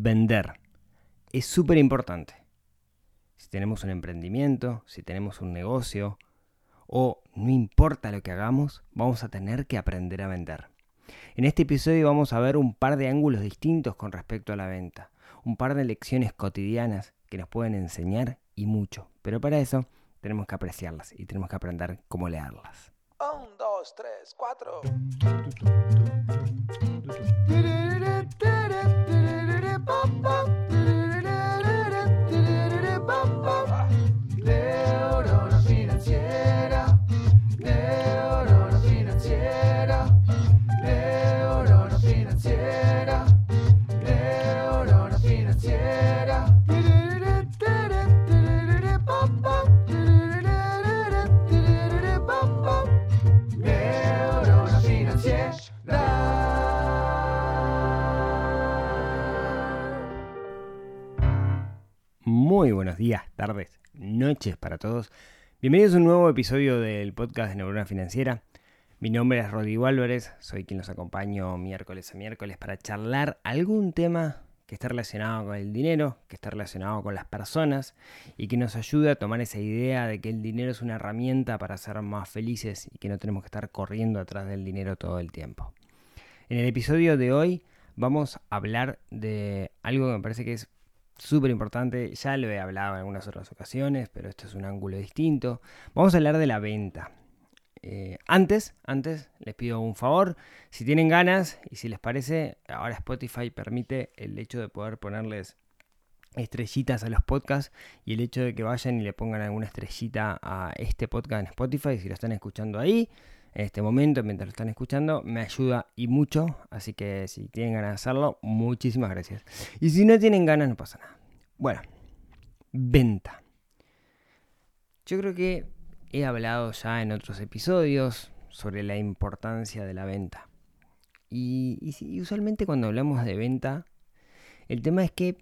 vender. Es súper importante. Si tenemos un emprendimiento, si tenemos un negocio, o no importa lo que hagamos, vamos a tener que aprender a vender. En este episodio vamos a ver un par de ángulos distintos con respecto a la venta, un par de lecciones cotidianas que nos pueden enseñar y mucho, pero para eso tenemos que apreciarlas y tenemos que aprender cómo leerlas. Un, dos, tres, cuatro. Noches para todos. Bienvenidos a un nuevo episodio del podcast de Neurona Financiera. Mi nombre es Rodrigo Álvarez, soy quien los acompaño miércoles a miércoles para charlar algún tema que esté relacionado con el dinero, que esté relacionado con las personas y que nos ayude a tomar esa idea de que el dinero es una herramienta para ser más felices y que no tenemos que estar corriendo atrás del dinero todo el tiempo. En el episodio de hoy vamos a hablar de algo que me parece que es súper importante, ya lo he hablado en algunas otras ocasiones, pero esto es un ángulo distinto. Vamos a hablar de la venta. Eh, antes, antes les pido un favor, si tienen ganas y si les parece, ahora Spotify permite el hecho de poder ponerles estrellitas a los podcasts y el hecho de que vayan y le pongan alguna estrellita a este podcast en Spotify, si lo están escuchando ahí, en este momento, mientras lo están escuchando, me ayuda y mucho, así que si tienen ganas de hacerlo, muchísimas gracias. Y si no tienen ganas, no pasa nada. Bueno, venta. Yo creo que he hablado ya en otros episodios sobre la importancia de la venta. Y, y, usualmente cuando hablamos de venta, el tema es que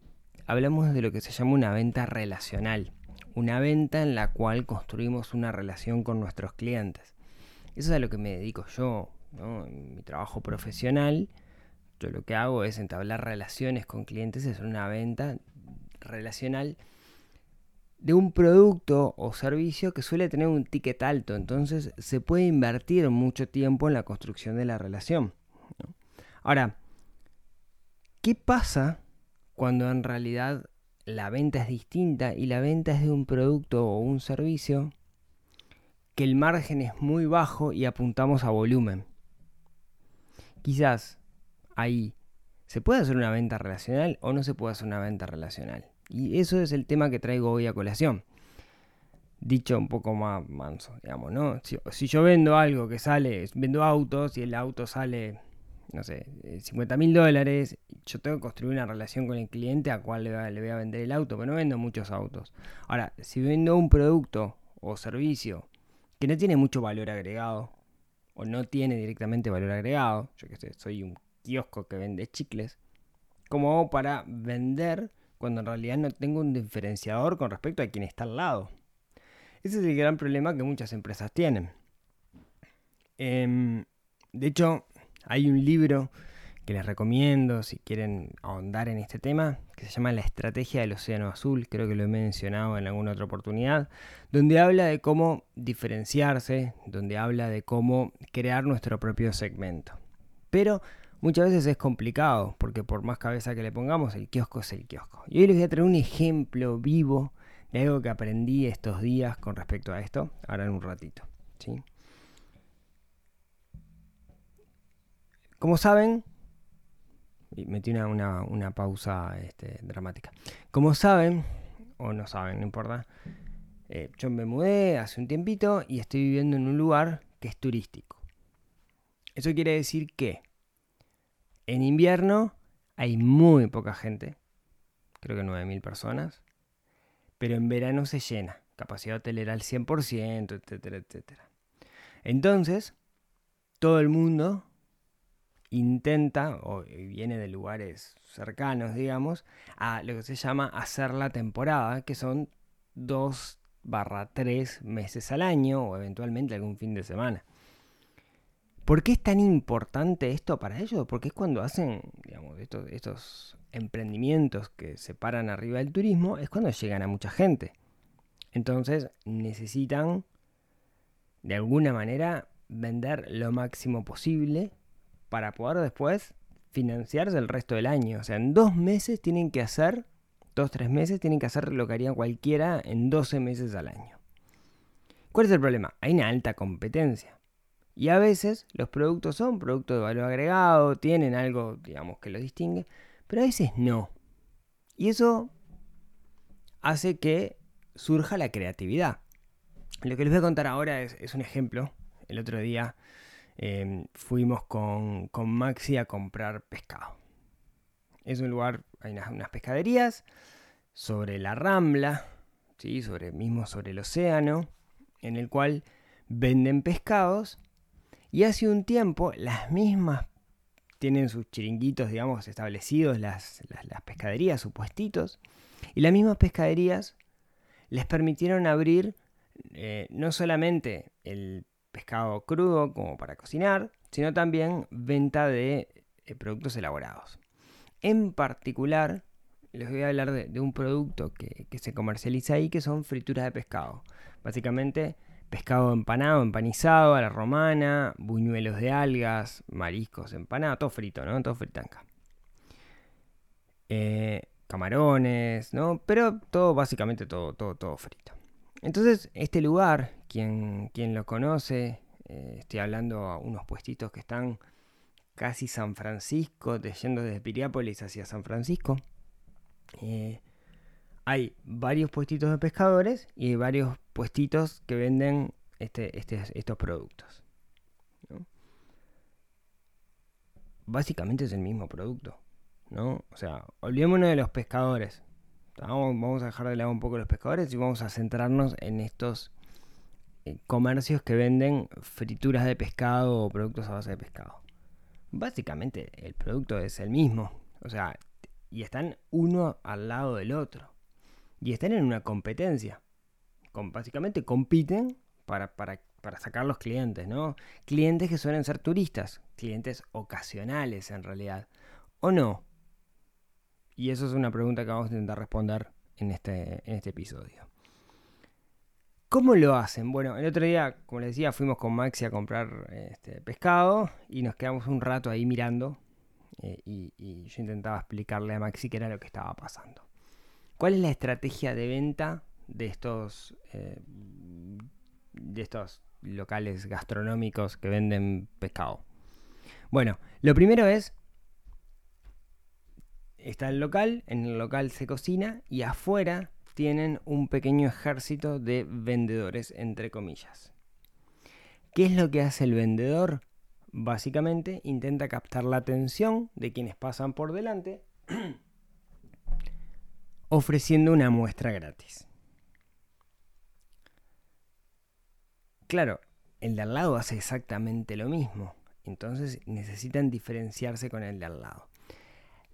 hablamos de lo que se llama una venta relacional. Una venta en la cual construimos una relación con nuestros clientes. Eso es a lo que me dedico yo. En mi trabajo profesional, yo lo que hago es entablar relaciones con clientes, es una venta relacional de un producto o servicio que suele tener un ticket alto, entonces se puede invertir mucho tiempo en la construcción de la relación. Ahora, ¿qué pasa cuando en realidad la venta es distinta y la venta es de un producto o un servicio que el margen es muy bajo y apuntamos a volumen? Quizás ahí se puede hacer una venta relacional o no se puede hacer una venta relacional. Y eso es el tema que traigo hoy a colación. Dicho un poco más manso, digamos, ¿no? Si, yo vendo algo que sale, vendo autos y el auto sale, no sé, 50 mil dólares, yo tengo que construir una relación con el cliente a cual le, le voy a vender el auto, pero no vendo muchos autos. Ahora, si vendo un producto o servicio que no tiene mucho valor agregado, o no tiene directamente valor agregado, yo que sé, soy un kiosco que vende chicles, ¿cómo hago para vender cuando en realidad no tengo un diferenciador con respecto a quien está al lado? Ese es el gran problema que muchas empresas tienen. Eh, de hecho, hay un libro que les recomiendo si quieren ahondar en este tema, que se llama La Estrategia del Océano Azul, creo que lo he mencionado en alguna otra oportunidad, donde habla de cómo diferenciarse, donde habla de cómo crear nuestro propio segmento. Pero muchas veces es complicado, porque por más cabeza que le pongamos, el kiosco es el kiosco. Y hoy les voy a traer un ejemplo vivo de algo que aprendí estos días con respecto a esto, ahora en un ratito. ¿sí? Como saben, metí una, una, una pausa este, dramática. Como saben, o no saben, no importa, eh, yo me mudé hace un tiempito y estoy viviendo en un lugar que es turístico. Eso quiere decir que en invierno hay muy poca gente, creo que 9.000 personas, pero en verano se llena, capacidad hotelera al 100%, etcétera, etcétera. Entonces, todo el mundo intenta, o viene de lugares cercanos, digamos, a lo que se llama hacer la temporada, que son 2 barra 3 meses al año, o eventualmente algún fin de semana. ¿Por qué es tan importante esto para ellos? Porque es cuando hacen, digamos, estos, estos emprendimientos que se paran arriba del turismo, es cuando llegan a mucha gente. Entonces necesitan, de alguna manera, vender lo máximo posible para poder después financiarse el resto del año. O sea, en dos meses tienen que hacer, dos, tres meses, tienen que hacer lo que haría cualquiera en 12 meses al año. ¿Cuál es el problema? Hay una alta competencia. Y a veces los productos son productos de valor agregado, tienen algo, digamos, que los distingue, pero a veces no. Y eso hace que surja la creatividad. Lo que les voy a contar ahora es, un ejemplo. El otro día em, fuimos con, Maxi a comprar pescado. Es un lugar, hay unas, pescaderías sobre la Rambla, ¿sí? sobre, mismo sobre el océano, en el cual venden pescados y hace un tiempo las mismas tienen sus chiringuitos, digamos, establecidos, las, pescaderías, sus puestitos. Y las mismas pescaderías les permitieron abrir eh, no solamente el pescado crudo como para cocinar, sino también venta de eh, productos elaborados. En particular, les voy a hablar de, un producto que, se comercializa ahí, que son frituras de pescado. Básicamente, pescado empanado, empanizado a la romana, buñuelos de algas, mariscos empanados, todo frito, ¿no? Todo fritanca. Eh, camarones, ¿no? Pero todo, básicamente todo, todo, todo frito. Entonces, este lugar, quien, lo conoce, eh, estoy hablando a unos puestitos que están casi San Francisco, yendo desde Piriápolis hacia San Francisco. Eh, hay varios puestitos de pescadores y varios puestitos que venden este, este, estos productos. Básicamente es el mismo producto. ¿no? O sea, olvidémonos de los pescadores. Vamos, a dejar de lado un poco los pescadores y vamos a centrarnos en estos eh, comercios que venden frituras de pescado o productos a base de pescado. Básicamente el producto es el mismo. O sea, y están uno al lado del otro y están en una competencia. Con, básicamente compiten para, para, para sacar los clientes, ¿no? Clientes que suelen ser turistas, clientes ocasionales en realidad, ¿o no? Y eso es una pregunta que vamos a intentar responder en este, en este episodio. ¿Cómo lo hacen? Bueno, el otro día, como les decía, fuimos con Maxi a comprar este, pescado y nos quedamos un rato ahí mirando eh, y, yo intentaba explicarle a Maxi qué era lo que estaba pasando. ¿Cuál es la estrategia de venta de estos, eh, de estos locales gastronómicos que venden pescado? Bueno, lo primero es, está el local, en el local se cocina y afuera tienen un pequeño ejército de vendedores, entre comillas. ¿Qué es lo que hace el vendedor? Básicamente intenta captar la atención de quienes pasan por delante ofreciendo una muestra gratis. Claro, el de al lado hace exactamente lo mismo, entonces necesitan diferenciarse con el de al lado.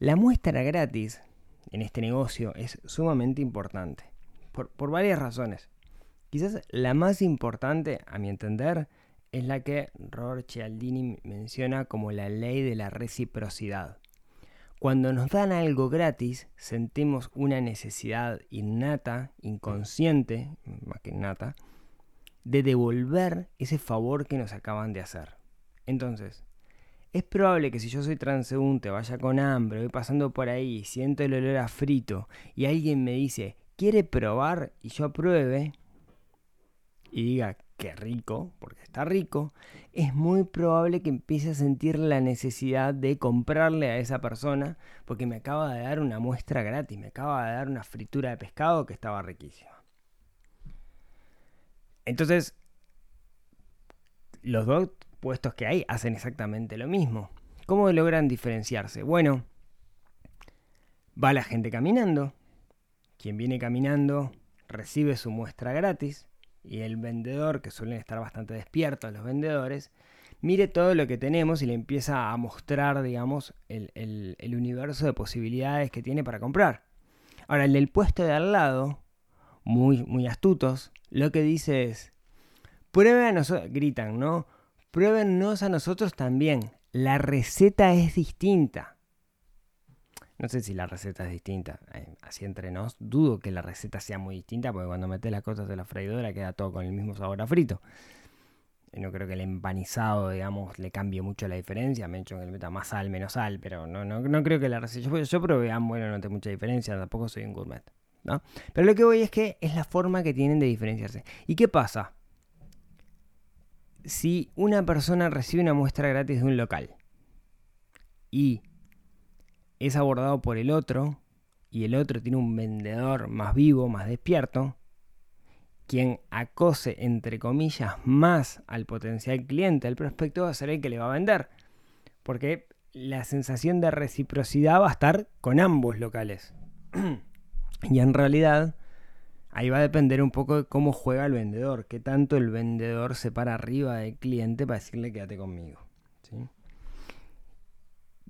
La muestra gratis en este negocio es sumamente importante, por, por varias razones. Quizás la más importante, a mi entender, es la que Robert Cialdini menciona como la ley de la reciprocidad. Cuando nos dan algo gratis, sentimos una necesidad innata, inconsciente, más que innata, de devolver ese favor que nos acaban de hacer. Entonces, es probable que si yo soy transeúnte, vaya con hambre, voy pasando por ahí, siento el olor a frito y alguien me dice, ¿quiere probar? y yo pruebe y diga, qué rico, porque está rico, es muy probable que empiece a sentir la necesidad de comprarle a esa persona porque me acaba de dar una muestra gratis, me acaba de dar una fritura de pescado que estaba riquísima. Entonces, los dos puestos que hay hacen exactamente lo mismo. ¿Cómo logran diferenciarse? Bueno, va la gente caminando, quien viene caminando recibe su muestra gratis, y el vendedor, que suelen estar bastante despiertos los vendedores, mire todo lo que tenemos y le empieza a mostrar, digamos, el, universo de posibilidades que tiene para comprar. Ahora, el del puesto de al lado, muy, muy astutos, lo que dice es, pruebe a nosotros, gritan, ¿no? Pruébennos a nosotros también. La receta es distinta. No sé si la receta es distinta. eh, así entre nos, dudo que la receta sea muy distinta porque cuando metes las cosas en la freidora queda todo con el mismo sabor a frito. No creo que el empanizado, digamos, le cambie mucho la diferencia. Me he hecho que le meta más sal, menos sal, pero no, no, no creo que la receta. Yo, yo probé ambos, no noté mucha diferencia, tampoco soy un gourmet. ¿no? Pero lo que voy es que es la forma que tienen de diferenciarse. ¿Y qué pasa? Si una persona recibe una muestra gratis de un local y es abordado por el otro, y el otro tiene un vendedor más vivo, más despierto, quien acose, entre comillas, más al potencial cliente, al prospecto, va a ser el que le va a vender. Porque la sensación de reciprocidad va a estar con ambos locales. y en realidad, ahí va a depender un poco de cómo juega el vendedor, qué tanto el vendedor se para arriba del cliente para decirle quédate conmigo. ¿sí?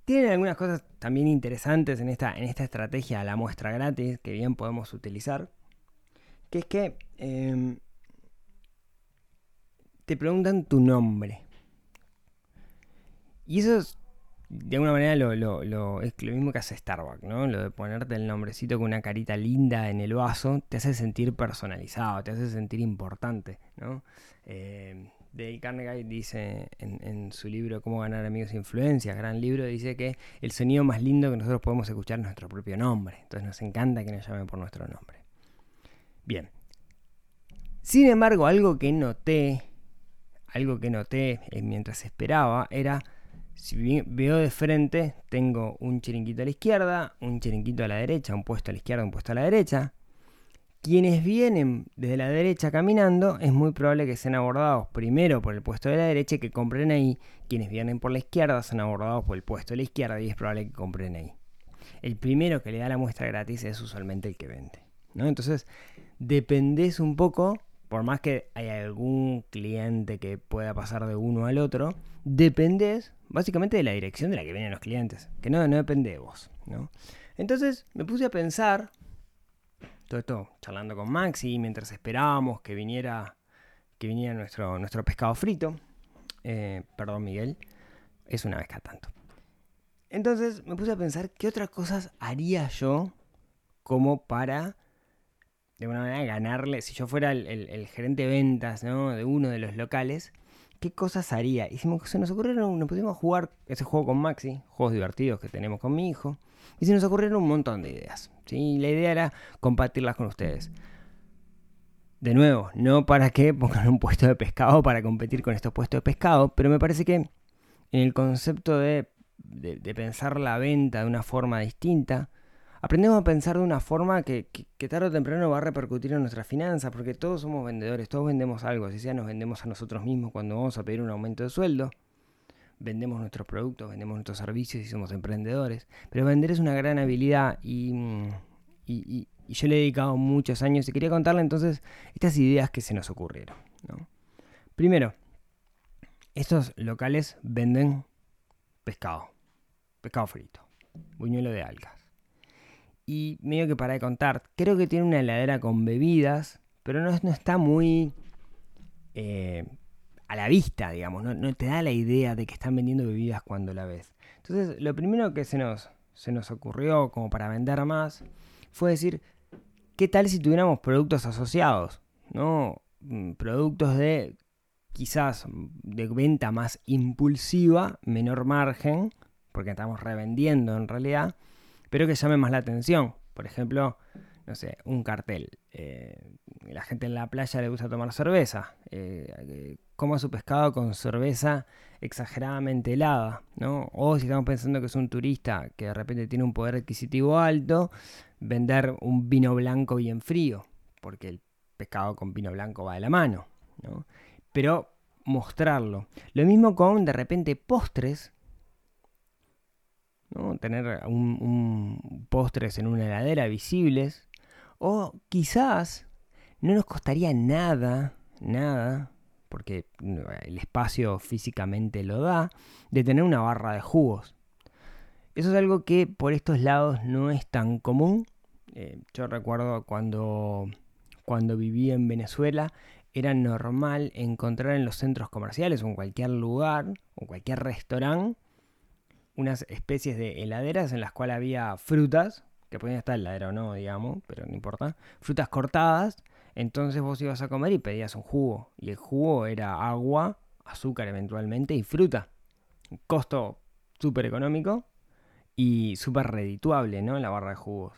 Tienen algunas cosas también interesantes en esta, en esta estrategia la muestra gratis que bien podemos utilizar. Que es que eh, te preguntan tu nombre. Y eso es, de alguna manera lo, lo- es lo mismo que hace Starbucks, ¿no? Lo de ponerte el nombrecito con una carita linda en el vaso te hace sentir personalizado, te hace sentir importante, ¿no? Eh, Dale Carnegie dice en, en su libro Cómo ganar amigos e influencias, gran libro, dice que el sonido más lindo que nosotros podemos escuchar es nuestro propio nombre. Entonces nos encanta que nos llamen por nuestro nombre. Bien. Sin embargo, algo que noté, algo que noté eh, mientras esperaba, era, si veo de frente, tengo un chiringuito a la izquierda, un chiringuito a la derecha, un puesto a la izquierda, un puesto a la derecha. Quienes vienen desde la derecha caminando, es muy probable que sean abordados primero por el puesto de la derecha y que compren ahí. Quienes vienen por la izquierda son abordados por el puesto de la izquierda y es probable que compren ahí. El primero que le da la muestra gratis es usualmente el que vende. Entonces, dependés un poco, por más que haya algún cliente que pueda pasar de uno al otro, dependés básicamente de la dirección de la que vienen los clientes, que no, no depende de vos. ¿no? Entonces me puse a pensar, todo esto charlando con Maxi, mientras esperábamos que viniera, que viniera nuestro, nuestro pescado frito, eh, perdón Miguel, es una vez cada tanto. Entonces me puse a pensar qué otras cosas haría yo como para de alguna manera ganarle, si yo fuera el, el- gerente de ventas ¿no? de uno de los locales, ¿qué cosas haría? Y se, nos ocurrieron, nos pusimos a jugar ese juego con Maxi, juegos divertidos que tenemos con mi hijo, y se nos ocurrieron un montón de ideas. ¿sí? La idea era compartirlas con ustedes. De nuevo, no para que pongan un puesto de pescado para competir con estos puestos de pescado, pero me parece que en el concepto de- de pensar la venta de una forma distinta, aprendemos a pensar de una forma que, tarde o temprano va a repercutir en nuestras finanzas, porque todos somos vendedores, todos vendemos algo, si sea nos vendemos a nosotros mismos cuando vamos a pedir un aumento de sueldo, vendemos nuestros productos, vendemos nuestros servicios y somos emprendedores, pero vender es una gran habilidad y, yo le he dedicado muchos años y quería contarle entonces estas ideas que se nos ocurrieron. Primero, estos locales venden pescado, pescado frito, buñuelo de algas. Y medio que para de contar, creo que tiene una heladera con bebidas, pero no, no está muy eh, a la vista, digamos, no, no te da la idea de que están vendiendo bebidas cuando la ves. Entonces, lo primero que se nos, se nos ocurrió como para vender más fue decir, ¿qué tal si tuviéramos productos asociados? ¿No? Mm, Productos de quizás de venta más impulsiva, menor margen, porque estamos revendiendo en realidad, pero que llame más la atención. Por ejemplo, no sé, un cartel. eh, la gente en la playa le gusta tomar cerveza. eh, coma su pescado con cerveza exageradamente helada, ¿no? O si estamos pensando que es un turista que de repente tiene un poder adquisitivo alto, vender un vino blanco bien frío, porque el pescado con vino blanco va de la mano, ¿no? Pero mostrarlo. Lo mismo con de repente postres Tener un, postres en una heladera visibles. O quizás no nos costaría nada, nada, porque no, el espacio físicamente lo da, de tener una barra de jugos. Eso es algo que por estos lados no es tan común. Eh, yo recuerdo cuando, cuando viví en Venezuela, era normal encontrar en los centros comerciales o en cualquier lugar o cualquier restaurante unas especies de heladeras en las cuales había frutas, que podían estar heladera o no, digamos, pero no importa, frutas cortadas, entonces vos ibas a comer y pedías un jugo, y el jugo era agua, azúcar eventualmente y fruta. Costo súper económico y súper redituable, ¿no? En la barra de jugos.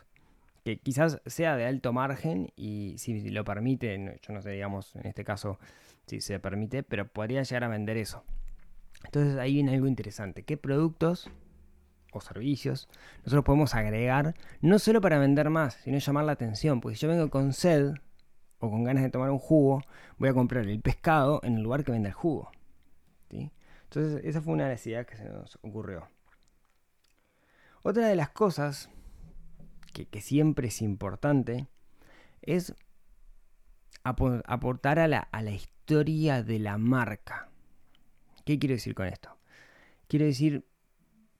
Que quizás sea de alto margen y si lo permite, yo no sé, digamos, en este caso si se permite, pero podría llegar a vender eso. Entonces ahí viene algo interesante. ¿Qué productos o servicios nosotros podemos agregar no solo para vender más, sino llamar la atención? Porque si yo vengo con sed o con ganas de tomar un jugo, voy a comprar el pescado en el lugar que vende el jugo. Entonces esa fue una de las ideas que se nos ocurrió. Otra de las cosas que, siempre es importante es aportar a la historia de la marca. ¿Qué quiero decir con esto? Quiero decir,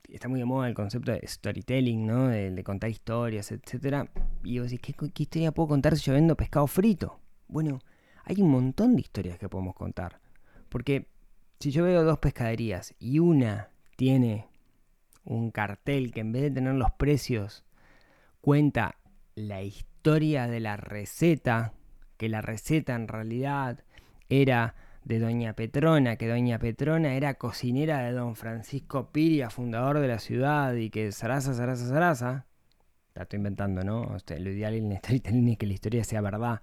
está muy de moda el concepto de storytelling, ¿no? De, contar historias, etc. Y vos decís, ¿qué, historia puedo contar si yo vendo pescado frito? Bueno, hay un montón de historias que podemos contar. Porque si yo veo dos pescaderías y una tiene un cartel que en vez de tener los precios cuenta la historia de la receta, que la receta en realidad era de Doña Petrona, que Doña Petrona era cocinera de Don Francisco Piria, fundador de la ciudad, y que zaraza, zaraza, zaraza. La estoy inventando, ¿no? lo ideal en storytelling es que la historia sea verdad.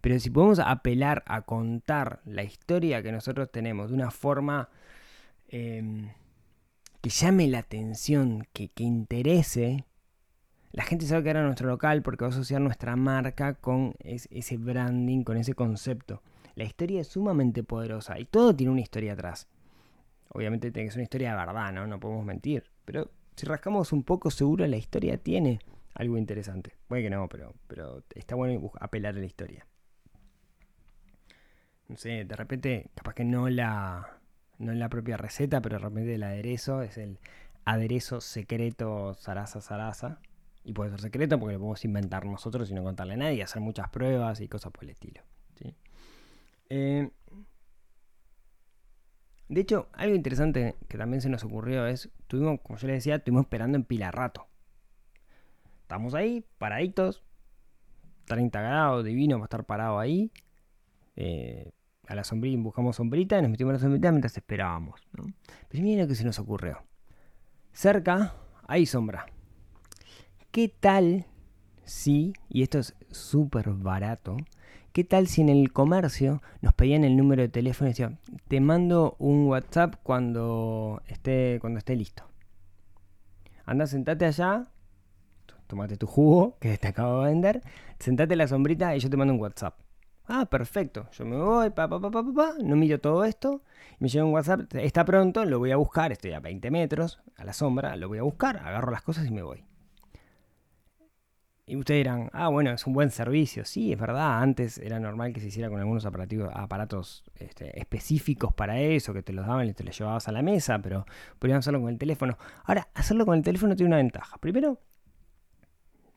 Pero si podemos apelar a contar la historia que nosotros tenemos de una forma em, que llame la atención, que, que interese, la gente sabe que era nuestro local porque va a asociar nuestra marca con ese branding, con ese concepto. La historia es sumamente poderosa y todo tiene una historia atrás. Obviamente tiene que ser una historia de verdad, ¿no? No podemos mentir. Pero si rascamos un poco, seguro la historia tiene algo interesante. Puede que no, pero, pero está bueno apelar a la historia. No sé, de repente, capaz que no la, no la propia receta, pero de repente el aderezo es el aderezo secreto zaraza zaraza. Y puede ser secreto porque lo podemos inventar nosotros y no contarle a nadie, hacer muchas pruebas y cosas por el estilo. Eh, de hecho, algo interesante que también se nos ocurrió es, tuvimos, como yo les decía, estuvimos esperando en pila rato. Estamos ahí, paraditos, 30 grados, divino para estar parado ahí. Eh, a la sombrilla, buscamos sombrita, nos metimos en la sombrita mientras esperábamos. Pero miren lo que se nos ocurrió. Cerca hay sombra. ¿Qué tal si, y esto es súper barato, ¿Qué tal si en el comercio nos pedían el número de teléfono y decían, te mando un WhatsApp cuando esté, cuando esté listo? Anda, sentate allá, tomate tu jugo que te acabo de vender, sentate en la sombrita y yo te mando un WhatsApp. Ah, perfecto. Yo me voy, pa, pa, pa, pa, pa, no miro todo esto. Me llega un WhatsApp, está pronto, lo voy a buscar, estoy a 20 metros, a la sombra, lo voy a buscar, agarro las cosas y me voy. Y ustedes dirán, ah, bueno, es un buen servicio. Sí, es verdad, antes era normal que se hiciera con algunos aparatos este, específicos para eso, que te los daban y te los llevabas a la mesa, pero podían hacerlo con el teléfono. Ahora, hacerlo con el teléfono tiene una ventaja. Primero,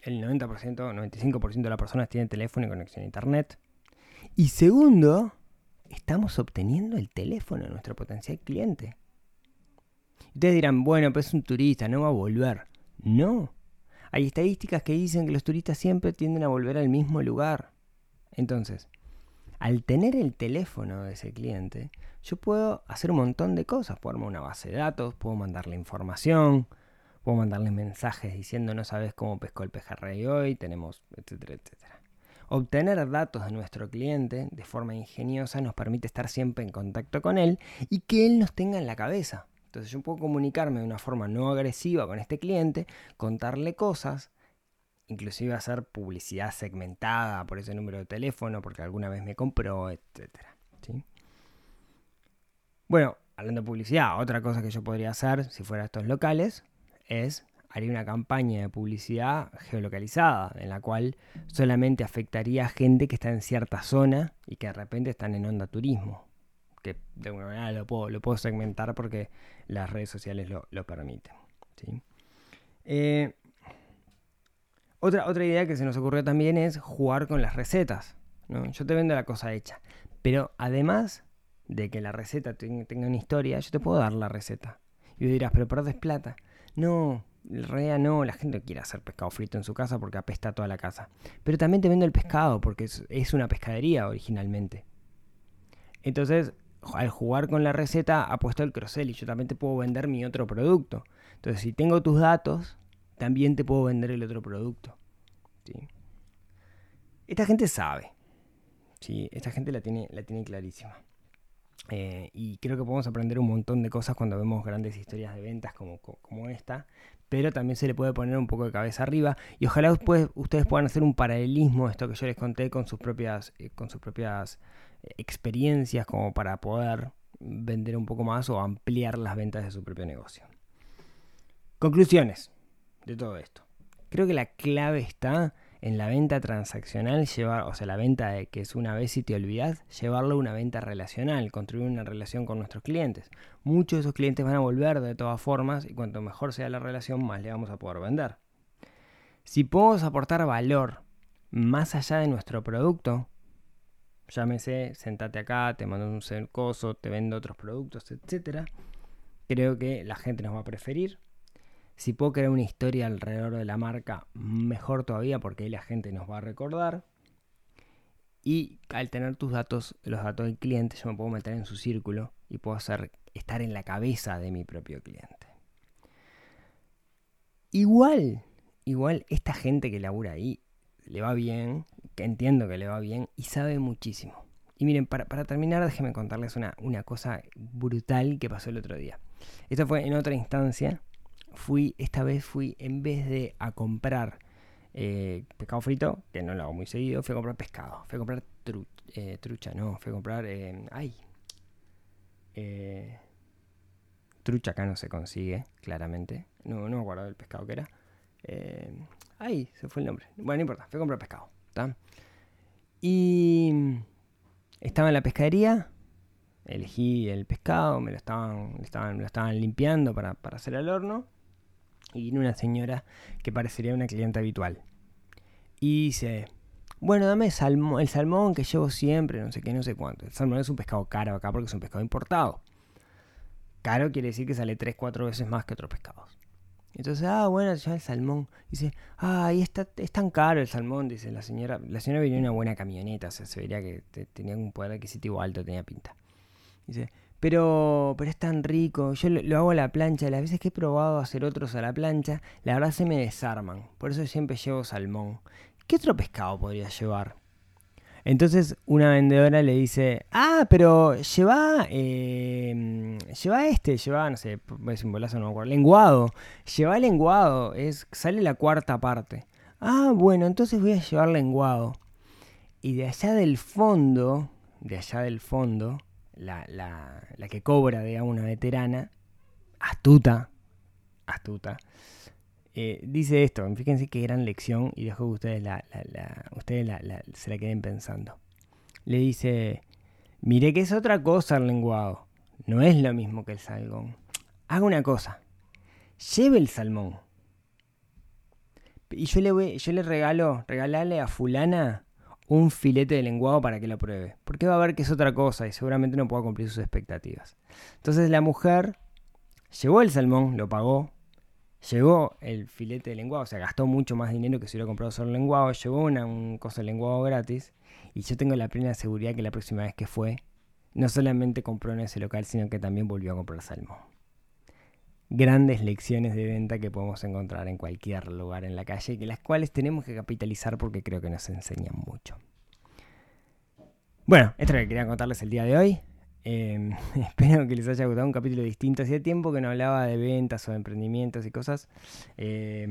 el 90%, 95% de las personas tienen teléfono y conexión a internet. Y segundo, estamos obteniendo el teléfono de nuestro potencial cliente. Ustedes dirán, bueno, pues es un turista, no va a volver. No, hay estadísticas que dicen que los turistas siempre tienden a volver al mismo lugar. Entonces, al tener el teléfono de ese cliente, yo puedo hacer un montón de cosas. Puedo armar una base de datos, puedo mandarle información, puedo mandarle mensajes diciendo no sabes cómo pescó el pejerrey hoy, tenemos, etcétera, etcétera. Obtener datos de nuestro cliente de forma ingeniosa nos permite estar siempre en contacto con él y que él nos tenga en la cabeza. Entonces yo puedo comunicarme de una forma no agresiva con este cliente, contarle cosas, inclusive hacer publicidad segmentada por ese número de teléfono, porque alguna vez me compró, etc. Bueno, hablando de publicidad, otra cosa que yo podría hacer si fuera estos locales es haría una campaña de publicidad geolocalizada, en la cual solamente afectaría a gente que está en cierta zona y que de repente están en onda turismo de alguna manera lo puedo, lo puedo segmentar porque las redes sociales lo, permiten. Eh, otra, otra idea que se nos ocurrió también es jugar con las recetas. Yo te vendo la cosa hecha, Pero además de que la receta ten- tenga una historia, yo te puedo dar la receta. Y vos dirás, pero perdés plata. No, realidad no, la gente quiere hacer pescado frito en su casa porque apesta toda la casa. Pero también te vendo el pescado porque es una pescadería originalmente. Entonces, al jugar con la receta, ha puesto el cross-sell y yo también te puedo vender mi otro producto. Entonces, si tengo tus datos, también te puedo vender el otro producto. ¿sí? Esta gente sabe. ¿sí? Esta gente la tiene, la tiene clarísima. Eh, y creo que podemos aprender un montón de cosas cuando vemos grandes historias de ventas como, co- como esta. Pero también se le puede poner un poco de cabeza arriba. Y ojalá ustedes puedan hacer un paralelismo de esto que yo les conté con sus propias, eh, con sus propias experiencias como para poder vender un poco más o ampliar las ventas de su propio negocio. Conclusiones de todo esto. Creo que la clave está en la venta transaccional, llevar, o sea, la venta de que es una vez y te olvidas, llevarlo a una venta relacional, construir una relación con nuestros clientes. Muchos de esos clientes van a volver de todas formas y cuanto mejor sea la relación, más le vamos a poder vender. Si podemos aportar valor más allá de nuestro producto, llámese, sentate acá, te mando un coso, te vendo otros productos, etcétera, creo que la gente nos va a preferir. Si puedo crear una historia alrededor de la marca, mejor todavía porque ahí la gente nos va a recordar. Y al tener tus datos, los datos del cliente, yo me puedo meter en su círculo y puedo hacer estar en la cabeza de mi propio cliente. Igual, igual esta gente que labura ahí le va bien, que entiendo que le va bien y sabe muchísimo. Y miren, para, para terminar, déjenme contarles una, una cosa brutal que pasó el otro día. Esto fue en otra instancia. Fui, esta vez fui, en vez de a comprar eh, pescado frito, que no lo hago muy seguido, fui a comprar pescado. Fui a comprar tru- eh, trucha, no, fui a comprar. eh, ay. Trucha acá no se consigue, claramente. No, no me acuerdo del pescado que era. Eh, ay, se fue el nombre. Bueno, no importa, fui a comprar pescado. Y estaba en la pescadería. Elegí el pescado, me lo estaban, estaban, lo estaban limpiando para, para hacer al horno. Y vino una señora que parecería una cliente habitual. Y dice, bueno, dame salmo- el salmón que llevo siempre, no sé qué, no sé cuánto. El salmón es un pescado caro acá porque es un pescado importado. Caro quiere decir que sale 3-4 veces más que otros pescados. Entonces, ah, bueno, ya el salmón. Dice, ah, y está, es tan caro el salmón, dice la señora. La señora venía en una buena camioneta, o sea, se vería que te- tenía un poder adquisitivo alto, tenía pinta. Dice, pero, pero es tan rico, yo lo, lo hago a la plancha, las veces que he probado hacer otros a la plancha, la verdad se me desarman, por eso siempre llevo salmón. ¿Qué otro pescado podría llevar? Entonces una vendedora le dice, ah, pero lleva, eh, lleva este, lleva, no sé, es un bolazo, no me acuerdo, lenguado, lleva lenguado, es, sale la cuarta parte. Ah, bueno, entonces voy a llevar lenguado. Y de allá del fondo, de allá del fondo, la, la, la que cobra, digamos, una veterana, astuta, astuta, eh, dice esto, fíjense qué gran lección y dejo que ustedes, la, ustedes se la queden pensando. Le dice, mire que es otra cosa el lenguado, no es lo mismo que el salmón. Haga una cosa, lleve el salmón. Y yo le, voy, yo le regalo, regalale a fulana un filete de lenguado para que lo pruebe. Porque va a ver que es otra cosa y seguramente no pueda cumplir sus expectativas. Entonces la mujer llevó el salmón, lo pagó, Llegó el filete de lenguado, o sea, gastó mucho más dinero que si hubiera comprado solo lenguado. Llegó una, un cosa de lenguado gratis. Y yo tengo la plena seguridad que la próxima vez que fue, no solamente compró en ese local, sino que también volvió a comprar salmón. Grandes lecciones de venta que podemos encontrar en cualquier lugar en la calle y que las cuales tenemos que capitalizar porque creo que nos enseñan mucho. Bueno, esto es lo que quería contarles el día de hoy. Eh, espero que les haya gustado un capítulo distinto. Hacía tiempo que no hablaba de ventas o de emprendimientos y cosas. Eh,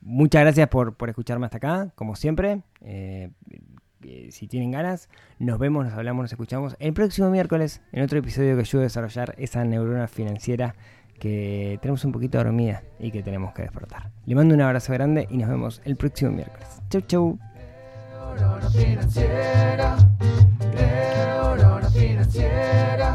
muchas gracias por, por escucharme hasta acá, como siempre. Eh, eh, si tienen ganas, nos vemos, nos hablamos, nos escuchamos el próximo miércoles en otro episodio que ayude a desarrollar esa neurona financiera que tenemos un poquito dormida y que tenemos que despertar. Le mando un abrazo grande y nos vemos el próximo miércoles. Chau, chau quisiera